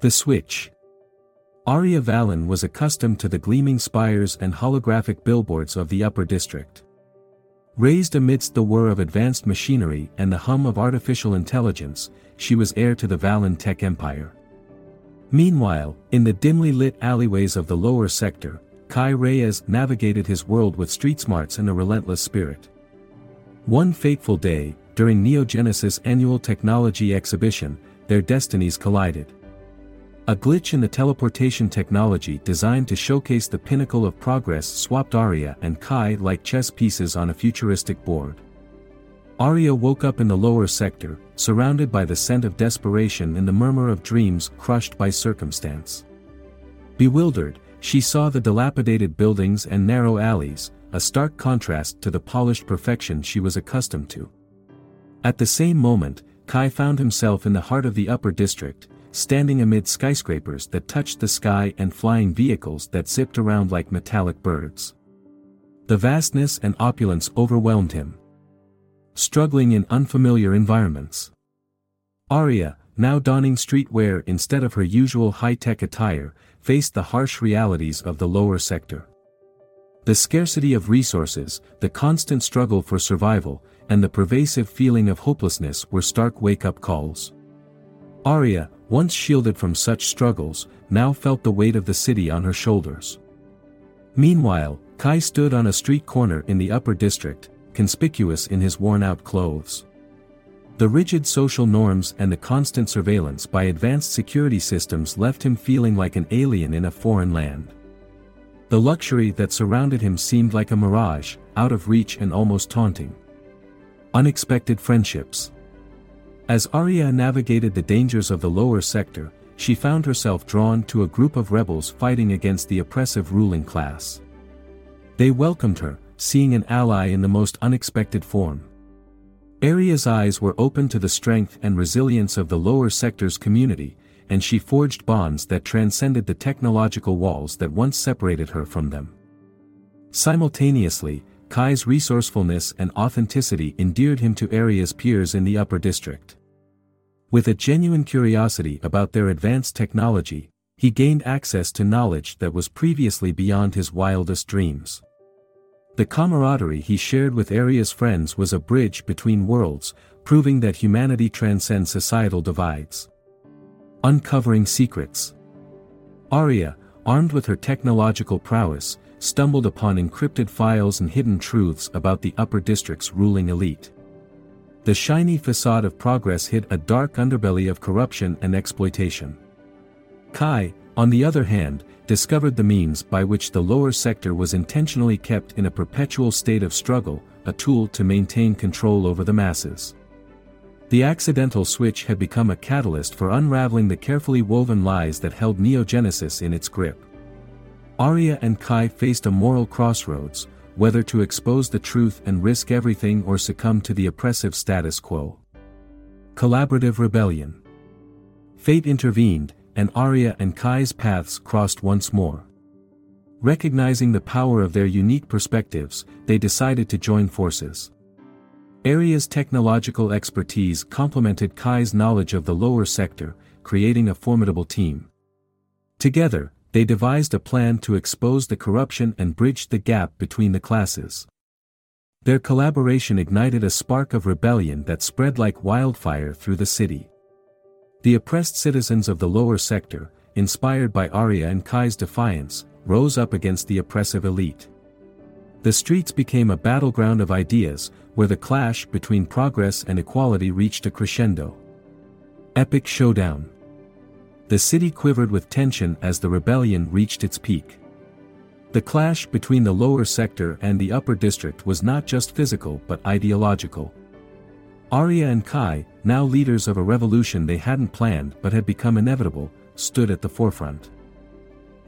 The Switch Arya Vallon was accustomed to the gleaming spires and holographic billboards of the Upper District. Raised amidst the whir of advanced machinery and the hum of artificial intelligence, she was heir to the Vallon tech empire. Meanwhile, in the dimly lit alleyways of the lower sector, Kai Reyes navigated his world with street smarts and a relentless spirit. One fateful day, during Neogenesis annual technology exhibition, their destinies collided. A glitch in the teleportation technology designed to showcase the pinnacle of progress swapped Arya and Kai like chess pieces on a futuristic board. Arya woke up in the lower sector, surrounded by the scent of desperation and the murmur of dreams crushed by circumstance. Bewildered, she saw the dilapidated buildings and narrow alleys, a stark contrast to the polished perfection she was accustomed to. At the same moment, Kai found himself in the heart of the upper district, standing amid skyscrapers that touched the sky and flying vehicles that zipped around like metallic birds. The vastness and opulence overwhelmed him. Struggling in unfamiliar environments. Arya, now donning streetwear instead of her usual high-tech attire, faced the harsh realities of the lower sector. The scarcity of resources, the constant struggle for survival, and the pervasive feeling of hopelessness were stark wake-up calls. Arya, once shielded from such struggles, now felt the weight of the city on her shoulders. Meanwhile, Kai stood on a street corner in the upper district, conspicuous in his worn-out clothes. The rigid social norms and the constant surveillance by advanced security systems left him feeling like an alien in a foreign land. The luxury that surrounded him seemed like a mirage, out of reach and almost taunting. Unexpected friendships. As Arya navigated the dangers of the lower sector, she found herself drawn to a group of rebels fighting against the oppressive ruling class. They welcomed her, seeing an ally in the most unexpected form. Arya's eyes were open to the strength and resilience of the lower sector's community, and she forged bonds that transcended the technological walls that once separated her from them. Simultaneously, Kai's resourcefulness and authenticity endeared him to Arya's peers in the upper district. With a genuine curiosity about their advanced technology, he gained access to knowledge that was previously beyond his wildest dreams. The camaraderie he shared with Arya's friends was a bridge between worlds, proving that humanity transcends societal divides. Uncovering Secrets Arya, armed with her technological prowess, stumbled upon encrypted files and hidden truths about the upper district's ruling elite. The shiny facade of progress hid a dark underbelly of corruption and exploitation. Kai, on the other hand, discovered the means by which the lower sector was intentionally kept in a perpetual state of struggle, a tool to maintain control over the masses. The accidental switch had become a catalyst for unraveling the carefully woven lies that held Neogenesis in its grip. Arya and Kai faced a moral crossroads, whether to expose the truth and risk everything or succumb to the oppressive status quo. Collaborative Rebellion Fate intervened, and Arya and Kai's paths crossed once more. Recognizing the power of their unique perspectives, they decided to join forces. Arya's technological expertise complemented Kai's knowledge of the lower sector, creating a formidable team. Together, they devised a plan to expose the corruption and bridge the gap between the classes. Their collaboration ignited a spark of rebellion that spread like wildfire through the city. The oppressed citizens of the lower sector, inspired by Arya and Kai's defiance, rose up against the oppressive elite. The streets became a battleground of ideas, where the clash between progress and equality reached a crescendo. Epic Showdown the city quivered with tension as the rebellion reached its peak. The clash between the lower sector and the upper district was not just physical but ideological. Arya and Kai, now leaders of a revolution they hadn't planned but had become inevitable, stood at the forefront.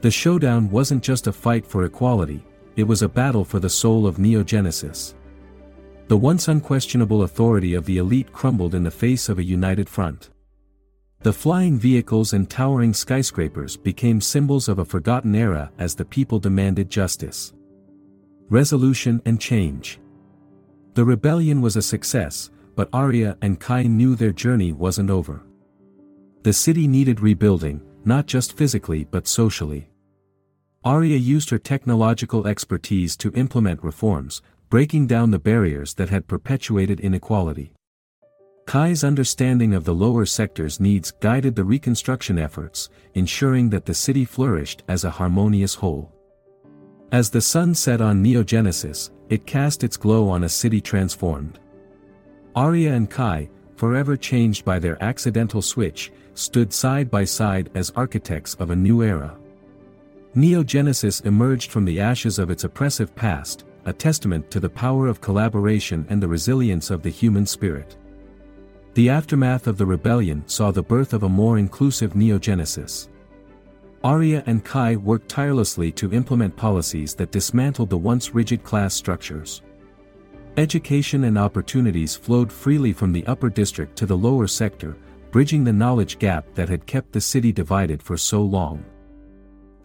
The showdown wasn't just a fight for equality, it was a battle for the soul of Neogenesis. The once unquestionable authority of the elite crumbled in the face of a united front. The flying vehicles and towering skyscrapers became symbols of a forgotten era as the people demanded justice. Resolution and change. The rebellion was a success, but Arya and Kai knew their journey wasn't over. The city needed rebuilding, not just physically but socially. Arya used her technological expertise to implement reforms, breaking down the barriers that had perpetuated inequality. Kai's understanding of the lower sector's needs guided the reconstruction efforts, ensuring that the city flourished as a harmonious whole. As the sun set on Neogenesis, it cast its glow on a city transformed. Arya and Kai, forever changed by their accidental switch, stood side by side as architects of a new era. Neogenesis emerged from the ashes of its oppressive past, a testament to the power of collaboration and the resilience of the human spirit. The aftermath of the rebellion saw the birth of a more inclusive neogenesis. Arya and Kai worked tirelessly to implement policies that dismantled the once rigid class structures. Education and opportunities flowed freely from the upper district to the lower sector, bridging the knowledge gap that had kept the city divided for so long.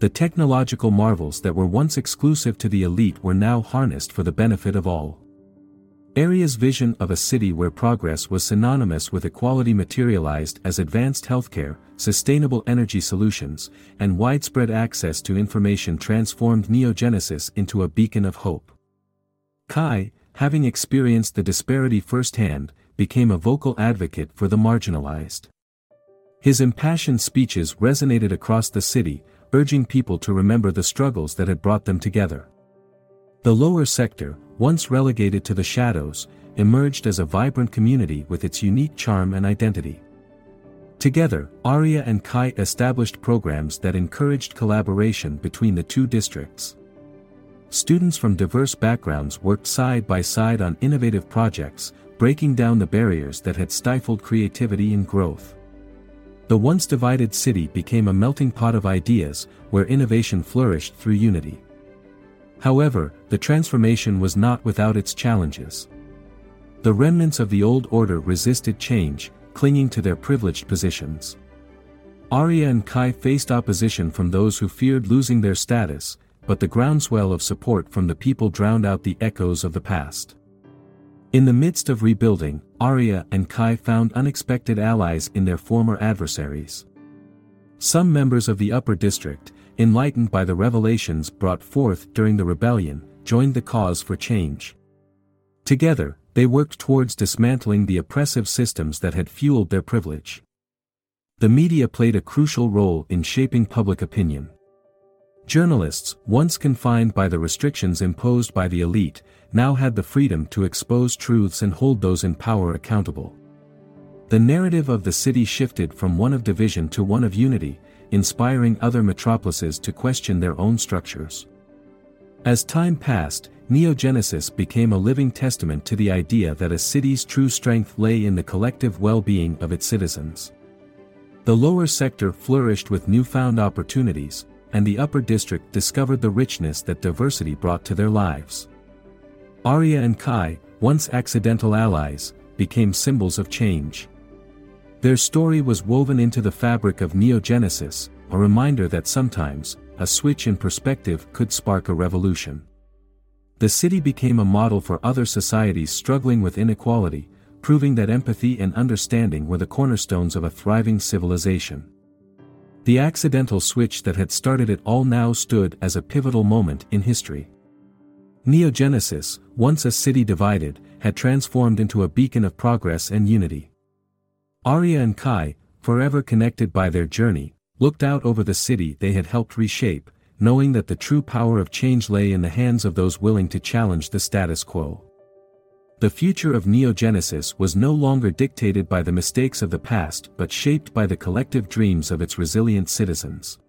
The technological marvels that were once exclusive to the elite were now harnessed for the benefit of all. Arya's vision of a city where progress was synonymous with equality materialized as advanced healthcare, sustainable energy solutions, and widespread access to information transformed Neogenesis into a beacon of hope. Kai, having experienced the disparity firsthand, became a vocal advocate for the marginalized. His impassioned speeches resonated across the city, urging people to remember the struggles that had brought them together. The lower sector, once relegated to the shadows, emerged as a vibrant community with its unique charm and identity. Together, Arya and Kai established programs that encouraged collaboration between the two districts. Students from diverse backgrounds worked side by side on innovative projects, breaking down the barriers that had stifled creativity and growth. The once divided city became a melting pot of ideas, where innovation flourished through unity. However, the transformation was not without its challenges. The remnants of the old order resisted change, clinging to their privileged positions. Arya and Kai faced opposition from those who feared losing their status, but the groundswell of support from the people drowned out the echoes of the past. In the midst of rebuilding, Arya and Kai found unexpected allies in their former adversaries. Some members of the upper district, enlightened by the revelations brought forth during the rebellion, joined the cause for change. Together, they worked towards dismantling the oppressive systems that had fueled their privilege. The media played a crucial role in shaping public opinion. Journalists, once confined by the restrictions imposed by the elite, now had the freedom to expose truths and hold those in power accountable. The narrative of the city shifted from one of division to one of unity, inspiring other metropolises to question their own structures. As time passed, Neogenesis became a living testament to the idea that a city's true strength lay in the collective well-being of its citizens. The lower sector flourished with newfound opportunities, and the upper district discovered the richness that diversity brought to their lives. Arya and Kai, once accidental allies, became symbols of change. Their story was woven into the fabric of neogenesis, a reminder that sometimes, a switch in perspective could spark a revolution. The city became a model for other societies struggling with inequality, proving that empathy and understanding were the cornerstones of a thriving civilization. The accidental switch that had started it all now stood as a pivotal moment in history. Neogenesis, once a city divided, had transformed into a beacon of progress and unity. Arya and Kai, forever connected by their journey, looked out over the city they had helped reshape, knowing that the true power of change lay in the hands of those willing to challenge the status quo. The future of neogenesis was no longer dictated by the mistakes of the past but shaped by the collective dreams of its resilient citizens.